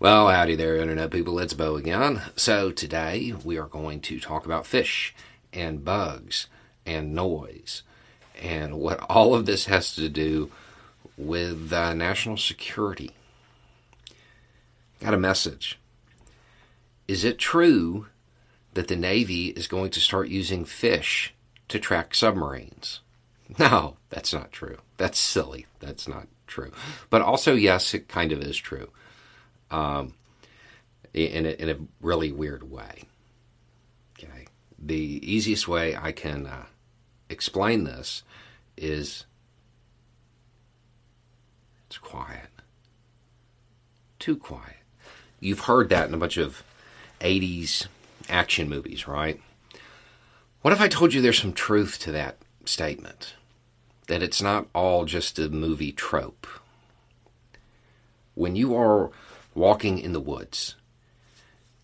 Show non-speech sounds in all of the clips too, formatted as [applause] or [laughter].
Well, howdy there, Internet people. It's Beau again. So, today we are going to talk about fish and bugs and noise and what all of this has to do with uh, national security. Got a message. Is it true that the Navy is going to start using fish to track submarines? No, that's not true. That's silly. That's not true. But also, yes, it kind of is true um, in, a, in a really weird way. Okay. The easiest way I can uh, explain this is it's quiet. Too quiet. You've heard that in a bunch of 80s action movies, right? What if I told you there's some truth to that statement? That it's not all just a movie trope. When you are walking in the woods,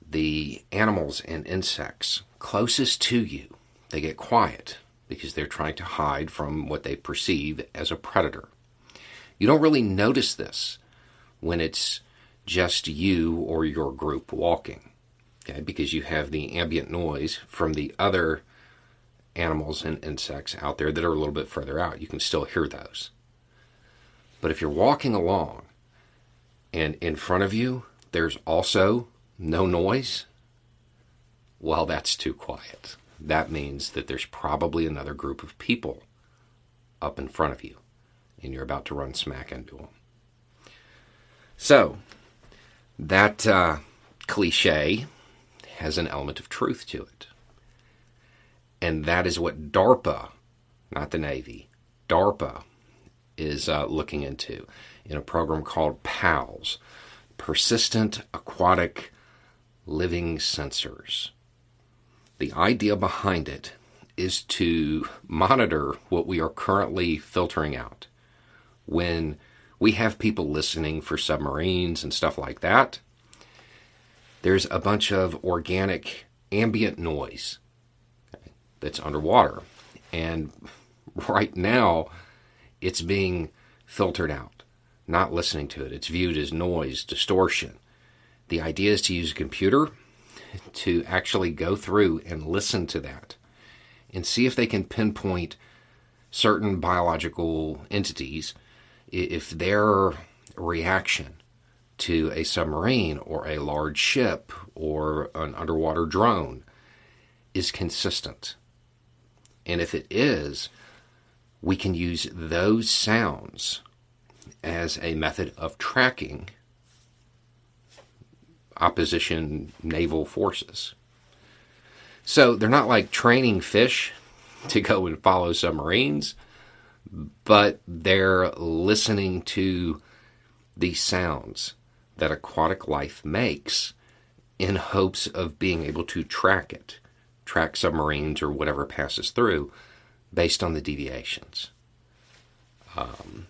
the animals and insects closest to you, they get quiet because they're trying to hide from what they perceive as a predator. You don't really notice this when it's just you or your group walking, okay? Because you have the ambient noise from the other animals and insects out there that are a little bit further out. You can still hear those. But if you're walking along and in front of you there's also no noise, well, that's too quiet. That means that there's probably another group of people up in front of you, and you're about to run smack into them. So, that uh, cliche has an element of truth to it. And that is what DARPA, not the Navy, DARPA is uh, looking into in a program called PALS Persistent Aquatic Living Sensors. The idea behind it is to monitor what we are currently filtering out. When we have people listening for submarines and stuff like that, there's a bunch of organic ambient noise that's underwater. And right now, it's being filtered out, not listening to it. It's viewed as noise, distortion. The idea is to use a computer to actually go through and listen to that and see if they can pinpoint certain biological entities if their reaction to a submarine or a large ship or an underwater drone is consistent. And if it is, we can use those sounds as a method of tracking opposition naval forces. So they're not like training fish [laughs] to go and follow submarines, but they're listening to the sounds that aquatic life makes in hopes of being able to track it, track submarines or whatever passes through based on the deviations. Um,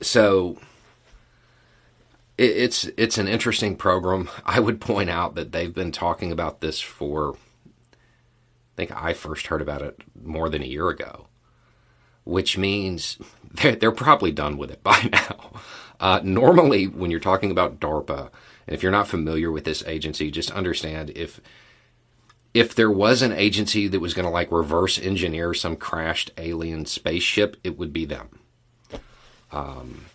so it, it's it's an interesting program. [laughs] I would point out that they've been talking about this for. I think I first heard about it more than a year ago, which means [laughs] they're, they're probably done with it [laughs] by now. Uh, normally, when you're talking about DARPA, and if you're not familiar with this agency, just understand if if there was an agency that was going to like reverse engineer some crashed alien spaceship, it would be them. Um,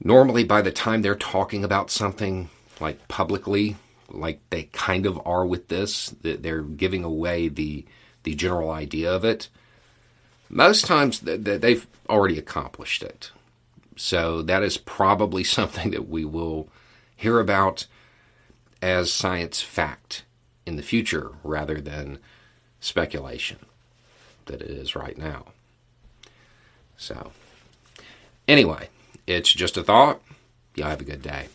normally, by the time they're talking about something like publicly, like they kind of are with this, they're giving away the the general idea of it. Most times, they've already accomplished it. So that is probably [laughs] something that we will hear about as science fact in the future rather than speculation that it is right now. So, anyway, it's just a thought. Y'all have a good day.